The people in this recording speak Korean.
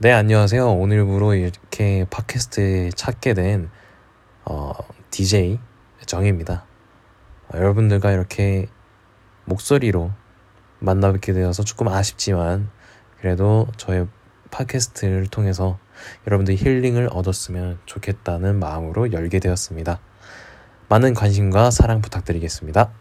네, 안녕하세요. 오늘부로 이렇게 팟캐스트에 찾게 된 어, DJ 정입니다. 어, 여러분들과 이렇게 목소리로 만나 뵙게 되어서 조금 아쉽지만 그래도 저의 팟캐스트를 통해서 여러분들 힐링을 얻었으면 좋겠다는 마음으로 열게 되었습니다. 많은 관심과 사랑 부탁드리겠습니다.